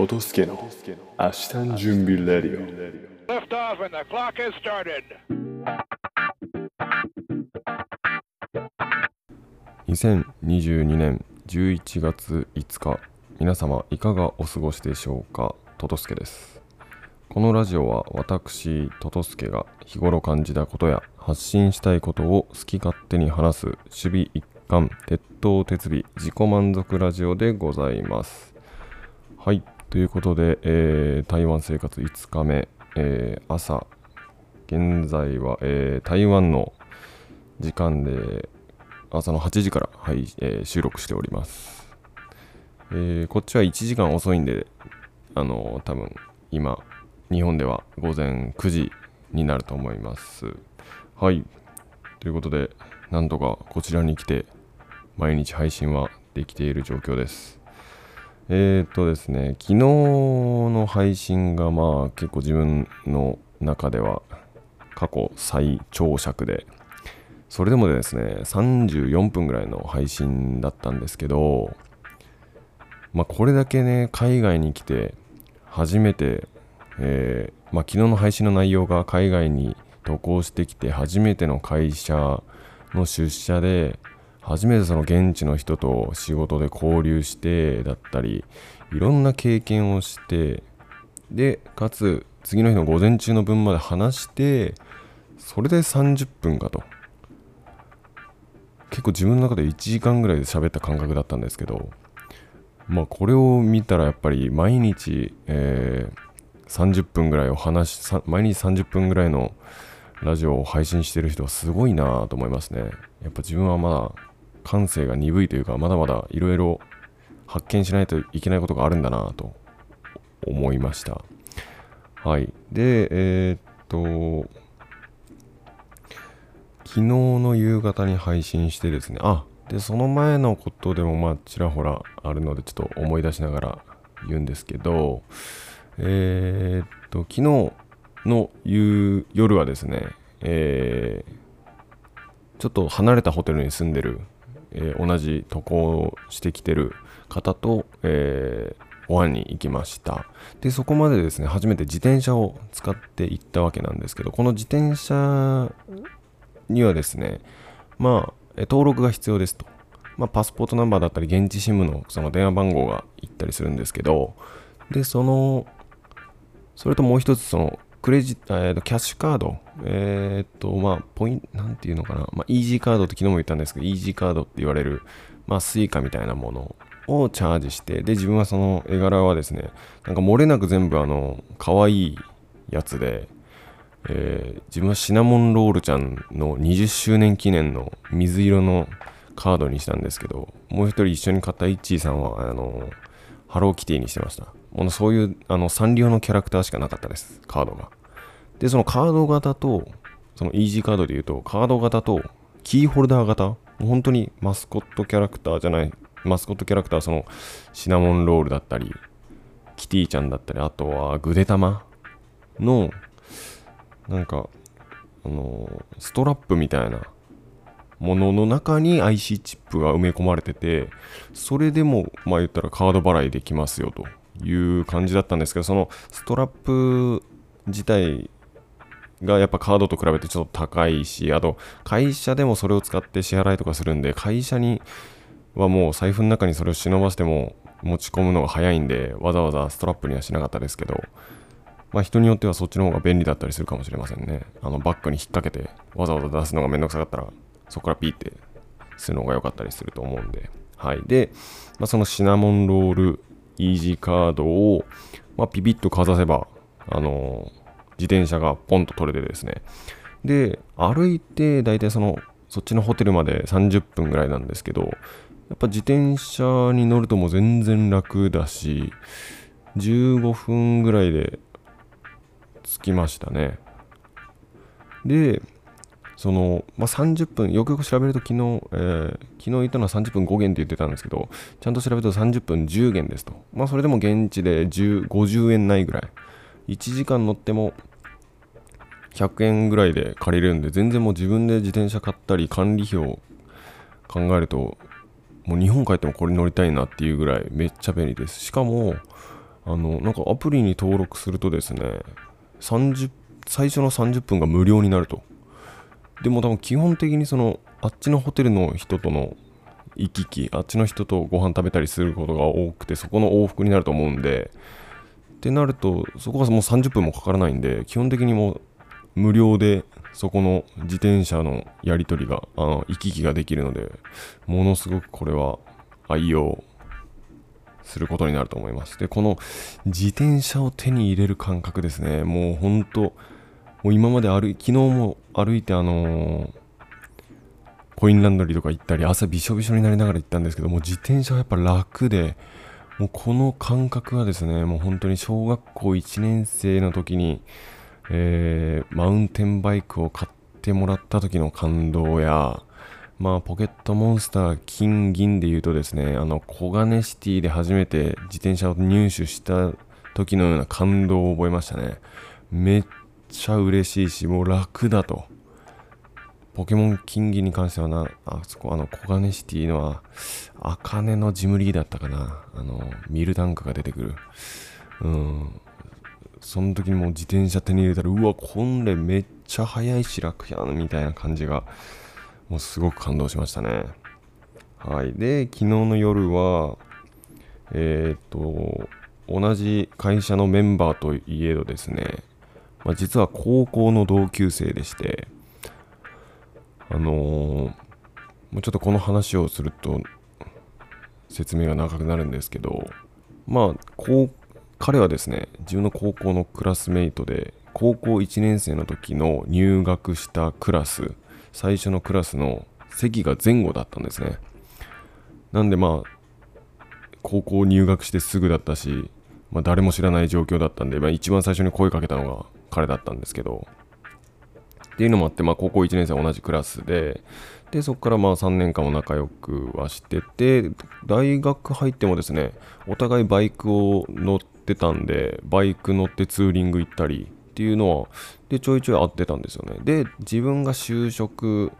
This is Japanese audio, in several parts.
トトスケの明日の準備レディオ。Lift off and the clock has started. 2022年11月5日皆様いかがお過ごしでしょうか？トトスケです。このラジオは私トトスケが日頃感じたことや発信したいことを好き勝手に話す守備一貫鉄頭鉄尾自己満足ラジオでございます。はいということで、えー台湾生活5日目、えー朝現在は、えー台湾の時間で朝の8時から、はいえー収録しております、えーこっちは1時間遅いんであの多分今日本では午前9時になると思います。はい。ということでなんとかこちらに来て毎日配信はできている状況です。えー、っとですね昨日の配信がまあ結構自分の中では過去最長尺でそれでもですね34分ぐらいの配信だったんですけどまあこれだけね海外に来て初めて、えーまあ、昨日の配信の内容が海外に渡航してきて初めての会社の出社で初めてその現地の人と仕事で交流してだったりいろんな経験をしてでかつ次の日の午前中の分まで話してそれで30分かと。結構自分の中で1時間ぐらいで喋った感覚だったんですけどまあこれを見たらやっぱり毎日、えー30分ぐらいを話し毎日30分ぐらいのラジオを配信してる人はすごいなと思いますね。やっぱ自分はまだ感性が鈍いというかまだまだいろいろ発見しないといけないことがあるんだなと思いました。はい。でえーっと昨日の夕方に配信してですねあでその前のことでもまあちらほらあるのでちょっと思い出しながら言うんですけどえーっと昨日の夜はですね、えーちょっと離れたホテルに住んでる、えー同じ渡航してきてる方と、えーご飯に行きました。でそこまでですね初めて自転車を使って行ったわけなんですけどこの自転車にはですねまあ登録が必要ですと、まあ、パスポートナンバーだったり現地 SIM のその電話番号がいったりするんですけどでそのそれともう一つそのクレジえーとキャッシュカード。えーっとまあポイントなんていうのかな、まあ、 EasyCard って昨日も言ったんですけど EasyCard って言われるまあ Suica みたいなものをチャージしてで自分はその絵柄はですねなんか漏れなく全部あの可愛いやつでえー自分はシナモンロールちゃんの20周年記念の水色のカードにしたんですけどもう一人一緒に買ったイッチーさんはあのハローキティにしてました。もうそういうあのサンリオのキャラクターしかなかったです。カードが。でそのカード型とそのイージーカードで言うとカード型とキーホルダー型。もう本当にマスコットキャラクターじゃない。マスコットキャラクターそのシナモンロールだったりキティちゃんだったりあとはグデタマのなんか、あのストラップみたいなものの中に IC チップが埋め込まれてて、それでも、まあ言ったらカード払いできますよと。いう感じだったんですけど、そのストラップ自体がやっぱカードと比べてちょっと高いし、あと会社でもそれを使って支払いとかするんで、会社にはもう財布の中にそれを忍ばしても持ち込むのが早いんで、わざわざストラップにはしなかったですけど、まあ人によってはそっちの方が便利だったりするかもしれませんね。あのバッグに引っ掛けてわざわざ出すのがめんどくさかったらそこからピーってするのが良かったりすると思うんで。はい。で、まあ、そのシナモンロールイージーカードを、まあ、ピピッとかざせば、あの自転車がポンと取れてですね。で、歩いて大体そのそっちのホテルまで30分ぐらいなんですけど、やっぱ自転車に乗るともう全然楽だし、15分ぐらいで着きましたね。で、その、まあ、30分、よくよく調べると昨日、えー昨日いたのは30分5元って言ってたんですけど、ちゃんと調べると30分10元ですと。まあ、それでも現地で50円ないぐらい。1時間乗っても100円ぐらいで借りれるんで、全然もう自分で自転車買ったり、管理費を考えると、もう日本帰ってもこれ乗りたいなっていうぐらいめっちゃ便利です。しかも、あのなんかアプリに登録するとですね30最初の30分が無料になるとでも多分基本的にそのあっちのホテルの人との行き来あっちの人とご飯食べたりすることが多くてそこの往復になると思うんでってなるとそこはもう30分もかからないんで基本的にもう無料でそこの自転車のやり取りがあの行き来ができるのでものすごくこれは愛用することになると思います。でこの自転車を手に入れる感覚ですね。もうほんともう今まで歩い昨日も歩いてあのーコインランドリーとか行ったり朝びしょびしょになりながら行ったんですけども自転車はやっぱ楽でもうこの感覚はですねもう本当に小学校1年生の時に、えーマウンテンバイクを買ってもらった時の感動やまあポケットモンスター金銀で言うとですねあの小金シティで初めて自転車を入手した時のような感動を覚えましたね。めっっちゃ嬉しいしもう楽だとポケモン金銀に関してはな、あそこ、あの、小金シティのは、アカネのジムリーだったかな。あの、ミルダンクが出てくる。うん。その時にもう自転車手に入れたら、うわ、これめっちゃ速いし楽やん、みたいな感じが、もうすごく感動しましたね。はい。で、昨日の夜は、えーっと、同じ会社のメンバーといえどですね、まあ、実は高校の同級生でして、あのーもうちょっとこの話をすると説明が長くなるんですけどまあこう彼はですね自分の高校のクラスメイトで高校1年生の時の入学したクラス最初のクラスの席が前後だったんですね。なんでまあ高校入学してすぐだったし、まあ、誰も知らない状況だったんで、まあ、一番最初に声かけたのが彼だったんですけどっていうのもあって、まあ、高校1年生同じクラスで、で、そこからまあ3年間も仲良くはしてて、大学入ってもですね、お互いバイクを乗ってたんで、バイク乗ってツーリング行ったりっていうのは、で、ちょいちょい会ってたんですよね。で、自分が就職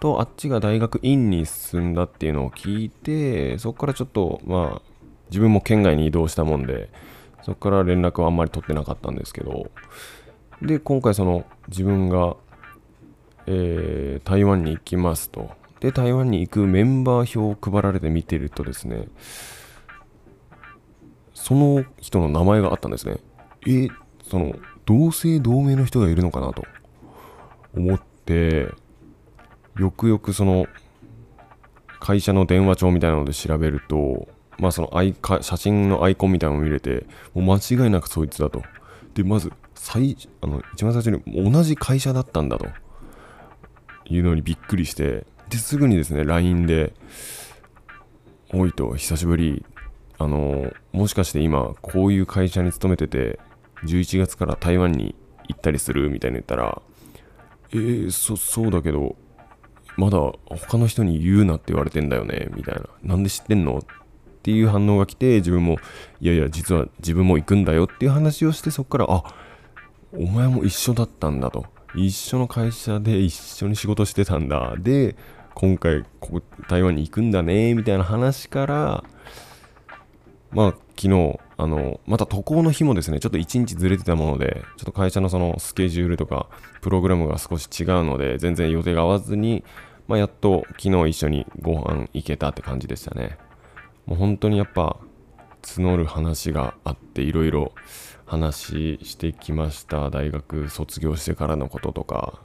と、あっちが大学院に進んだっていうのを聞いて、そこからちょっと、まあ、自分も県外に移動したもんで、そこから連絡はあんまり取ってなかったんですけど、で、今回その自分がえー台湾に行きますと。で、台湾に行くメンバー表を配られて見てるとですね、その人の名前があったんですね。え、その、同姓同名の人がいるのかなと思って、よくよくその、会社の電話帳みたいなので調べると、まあそのアイカ写真のアイコンみたいなのを見れて、もう間違いなくそいつだと。で、まず、最、あの、一番最初に同じ会社だったんだと。いうのにびっくりして、ですぐにですね、LINE で、おいと、久しぶり、あの、もしかして今、こういう会社に勤めてて、11月から台湾に行ったりする？みたいに言ったら、えー、そ、そうだけど、まだ他の人に言うなって言われてんだよね、みたいな。なんで知ってんの？っていう反応が来て、自分も、いやいや、実は自分も行くんだよっていう話をして、そこから、あ、お前も一緒だったんだと。一緒の会社で一緒に仕事してたんだ。で、今回ここ台湾に行くんだね、みたいな話から、まあ、昨日、あの、また渡航の日もですね、ちょっと一日ずれてたもので、ちょっと会社のそのスケジュールとか、プログラムが少し違うので、全然予定が合わずに、まあ、やっと昨日一緒にご飯行けたって感じでしたね。もう本当にやっぱ、募る話があって、いろいろ話してきました。大学卒業してからのこととか、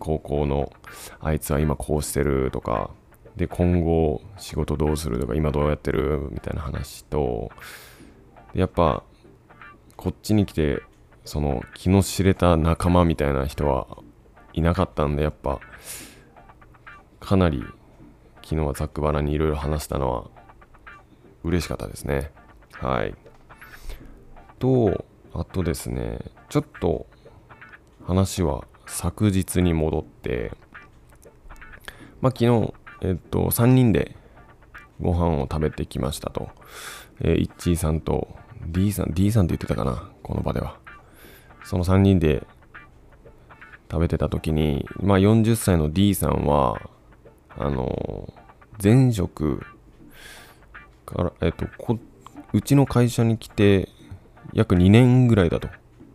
高校のあいつは今こうしてるとか、で、今後仕事どうするとか、今どうやってるみたいな話と、やっぱ、こっちに来て、その気の知れた仲間みたいな人はいなかったんで、やっぱ、かなり昨日はざっくばらにいろいろ話したのは嬉しかったですね。はい。と、あとですね、ちょっと話は昨日に戻って、まあ昨日、えっと、3人でご飯を食べてきましたと。えー、イッチーさんと D さん、D さんって言ってたかな、この場では。その3人で食べてた時に、まあ40歳の D さんは、あの前職から、えっと、こうちの会社に来て約2年ぐらいだと。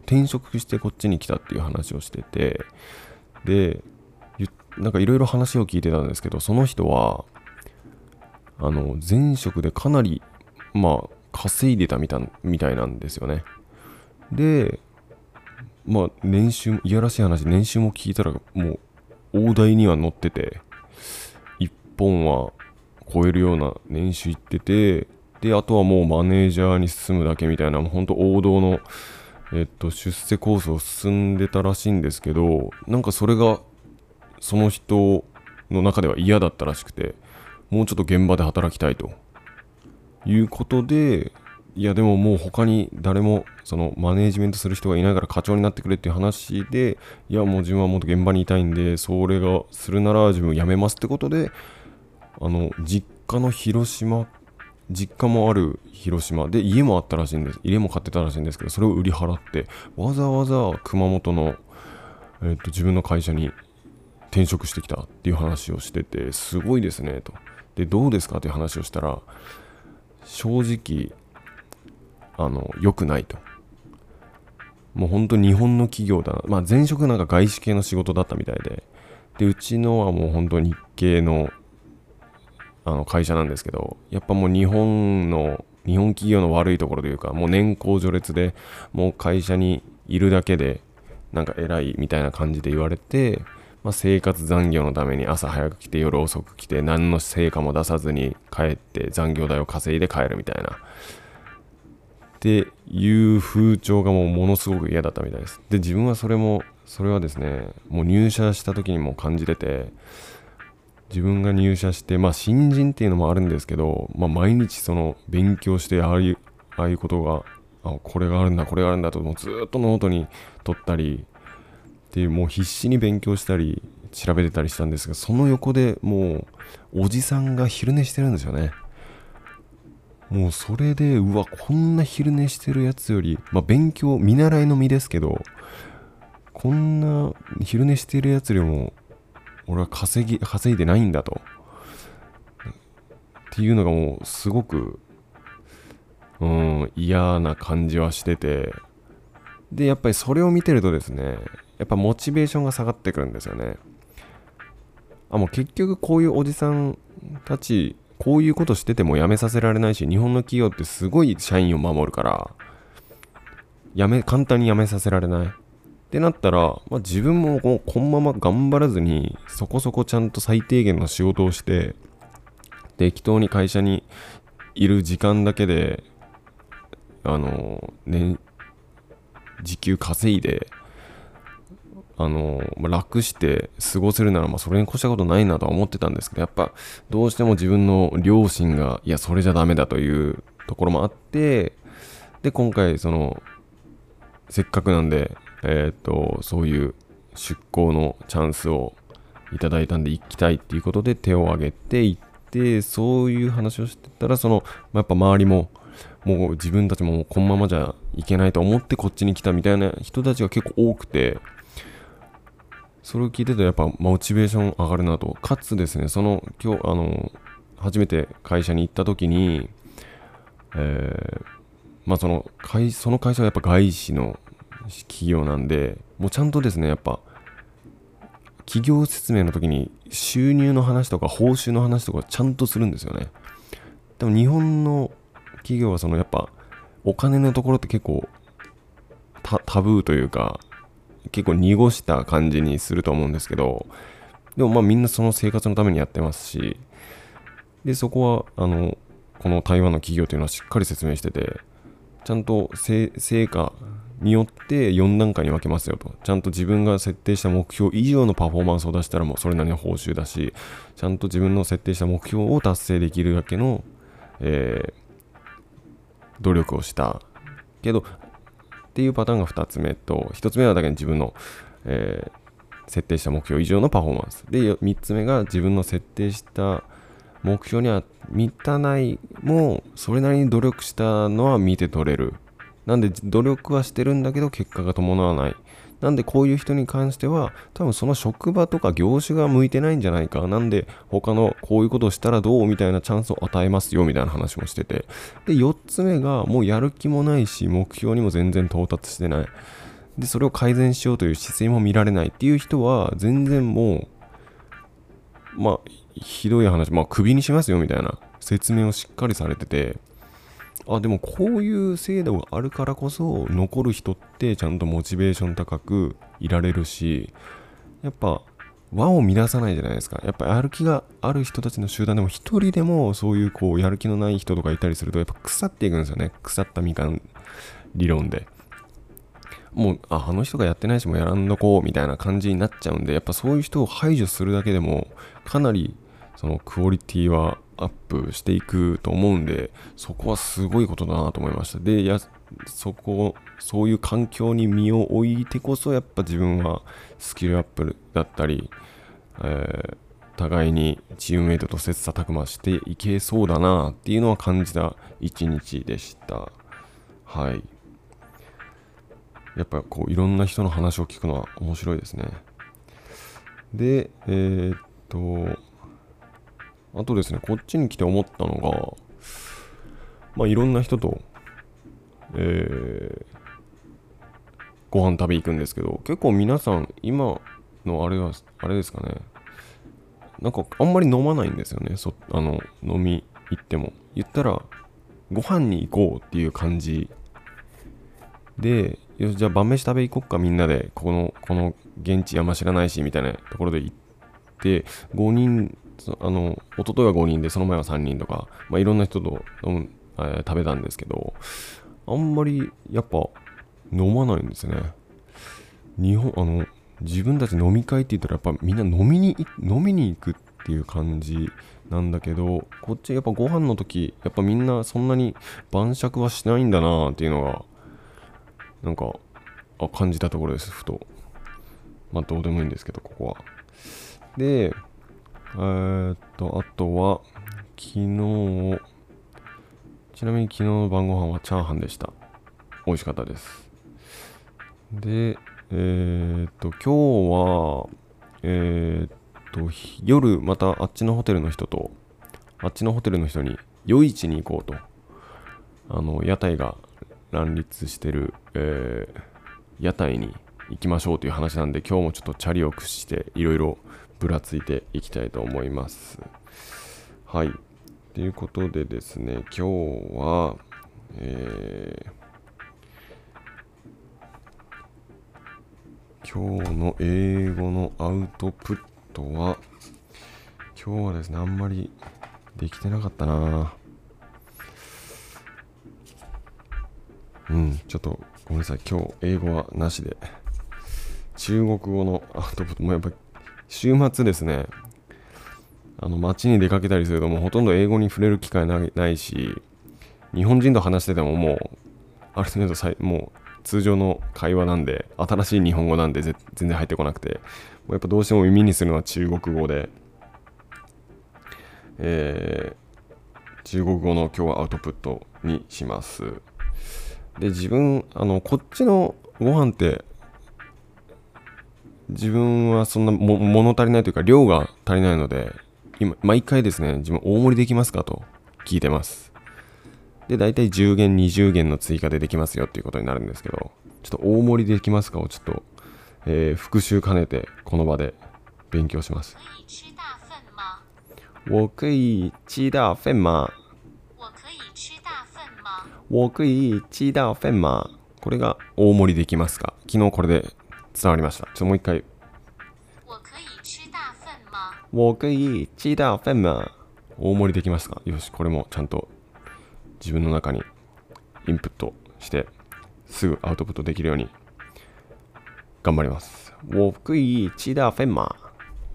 転職してこっちに来たっていう話をしてて。でなんかいろいろ話を聞いてたんですけどその人はあの前職でかなりまあ稼いでたみたみたいなんですよね。でまあ年収いやらしい話年収も聞いたらもう大台には乗ってて1本は超えるような年収いっててであとはもうマネージャーに進むだけみたいなもう本当王道の、えっと、出世コースを進んでたらしいんですけどなんかそれがその人の中では嫌だったらしくてもうちょっと現場で働きたいと。いうことでいやでももう他に誰もそのマネージメントする人がいないから課長になってくれっていう話でいやもう自分はもっと現場にいたいんでそれがするなら自分辞めますってことであの実家の広島実家もある広島で家もあったらしいんです。家も買ってたらしいんですけどそれを売り払ってわざわざ熊本の、えっと自分の会社に転職してきたっていう話をしててすごいですねと。でどうですかっていう話をしたら正直あの良くないと。もう本当日本の企業だな。まあ前職なんか外資系の仕事だったみたいで。でうちのはもう本当日系のあの会社なんですけどやっぱもう日本の日本企業の悪いところというかもう年功序列でもう会社にいるだけでなんか偉いみたいな感じで言われて、まあ、生活残業のために朝早く来て夜遅く来て何の成果も出さずに帰って残業代を稼いで帰るみたいな。っていう風潮がもうものすごく嫌だったみたいです。で自分はそれもそれはですねもう入社した時にも感じてて自分が入社してまあ新人っていうのもあるんですけど、まあ、毎日その勉強してああいうああいうことがあこれがあるんだこれがあるんだともうずっとノートに取ったりっていうもう必死に勉強したり調べてたりしたんですがその横でもうおじさんが昼寝してるんですよね。もうそれでうわこんな昼寝してるやつよりまあ勉強見習いの身ですけどこんな昼寝してるやつよりも俺は稼ぎ稼いでないんだと。っていうのがもうすごくうん嫌な感じはしてて。でやっぱりそれを見てるとですねやっぱモチベーションが下がってくるんですよね。あもう結局こういうおじさんたちこういうことしてても辞めさせられないし日本の企業ってすごい社員を守るから辞め簡単に辞めさせられない。ってなったら、まあ、自分もここのまま頑張らずにそこそこちゃんと最低限の仕事をして適当に会社にいる時間だけであのね時給稼いであのまあ楽して過ごせるならまあそれに越したことないなとは思ってたんですけどやっぱどうしても自分の両親がいやそれじゃダメだというところもあってで今回そのせっかくなんでえっ、とそういう出向のチャンスをいただいたんで行きたいっていうことで手を挙げて行ってそういう話をしてたらその、まあやっぱ周りももう自分たちもこのままじゃいけないと思ってこっちに来たみたいな人たちが結構多くてそれを聞いてるとやっぱモチベーション上がるなと。かつですねその今日あの初めて会社に行った時にえーまあその会その会社はやっぱ外資の企業なんでもうちゃんとですねやっぱ企業説明の時に収入の話とか報酬の話とかちゃんとするんですよね。でも日本の企業はそのやっぱお金のところって結構タブーというか結構濁した感じにすると思うんですけどでもまあみんなその生活のためにやってますしでそこはあのこの台湾の企業というのはしっかり説明しててちゃんと成果によって4段階に分けますよと。ちゃんと自分が設定した目標以上のパフォーマンスを出したらもうそれなりの報酬だしちゃんと自分の設定した目標を達成できるだけの、えー努力をしたけどっていうパターンが2つ目と1つ目はだけに自分の、えー設定した目標以上のパフォーマンス。で3つ目が自分の設定した目標には満たないもそれなりに努力したのは見て取れる。なんで努力はしてるんだけど結果が伴わない。なんでこういう人に関しては多分その職場とか業種が向いてないんじゃないか。なんで他のこういうことをしたらどう？みたいなチャンスを与えますよ。みたいな話もしてて。で4つ目がもうやる気もないし目標にも全然到達してない。でそれを改善しようという姿勢も見られない。っていう人は全然もうまあひどい話。まあクビにしますよ。みたいな説明をしっかりされてて。あでもこういう制度があるからこそ残る人ってちゃんとモチベーション高くいられるしやっぱ輪を乱さないじゃないですか。やっぱやる気がある人たちの集団でも一人でもそういうこうやる気のない人とかいたりするとやっぱ腐っていくんですよね。腐ったみかん理論で。もうああの人がやってないしもうやらんどこうみたいな感じになっちゃうんでやっぱそういう人を排除するだけでもかなりそのクオリティはアップしていくと思うんでそこはすごいことだなと思いました。でやそこそういう環境に身を置いてこそやっぱ自分はスキルアップだったり、えー互いにチームメイトと切磋琢磨していけそうだなっていうのは感じた一日でした。はい。やっぱこういろんな人の話を聞くのは面白いですね。でえーっとあとですね、こっちに来て思ったのが、まあ、いろんな人と、えー、ご飯食べ行くんですけど、結構皆さん、今のあれは、あれですかね、なんかあんまり飲まないんですよね、そあの飲み行っても。言ったら、ご飯に行こうっていう感じ。で、よしじゃあ晩飯食べ行こっか、みんなで、この、この現地山知らないし、みたいなところで行って、5人、あの、一昨日は5人で、その前は3人とか、まあ、いろんな人と飲、えー食べたんですけど、あんまりやっぱ飲まないんですね。日本、あの、自分たち飲み会って言ったらやっぱみんな飲みに、飲みに行くっていう感じなんだけど、こっちやっぱご飯の時、やっぱみんなそんなに晩酌はしないんだなっていうのが、なんか、あ感じたところです、ふと。まあどうでもいいんですけど、ここは。で、えーっと、あとは、昨日、ちなみに昨日の晩ご飯はチャーハンでした。美味しかったです。で、えーっと、今日は、えーっと、夜またあっちのホテルの人と、あっちのホテルの人に夜市に行こうと、あの、屋台が乱立してる、えー屋台に行きましょうという話なんで、今日もちょっとチャリを駆使して、いろいろぶらついていきたいと思います。はい。ということでですね、今日は、えー今日の英語のアウトプットは、今日はですね、あんまりできてなかったなうん、ちょっとごめんなさい、今日英語はなしで、中国語のアウトプットもやっぱり週末ですね、あの街に出かけたりするともうほとんど英語に触れる機会ないし日本人と話しててももうある程度さもう通常の会話なんで新しい日本語なんで全然入ってこなくてもうやっぱどうしても耳にするのは中国語で、えー中国語の今日はアウトプットにします。で自分あのこっちのご飯って自分はそんなも物足りないというか量が足りないので今毎回ですね自分大盛りできますかと聞いてます。で大体10元20元の追加でできますよっていうことになるんですけどちょっと大盛りできますかをちょっと、えー復習兼ねてこの場で勉強します。我可以吃大份吗？我可以吃大份吗？これが大盛りできますか？昨日これで伝わりました。ちょっともう一回。我可以吃大份吗？大盛りできました。よし、これもちゃんと自分の中にインプットしてすぐアウトプットできるように頑張ります。我可以吃大份吗？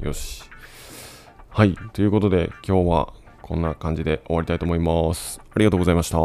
よし。はい。ということで、今日はこんな感じで終わりたいと思います。ありがとうございました。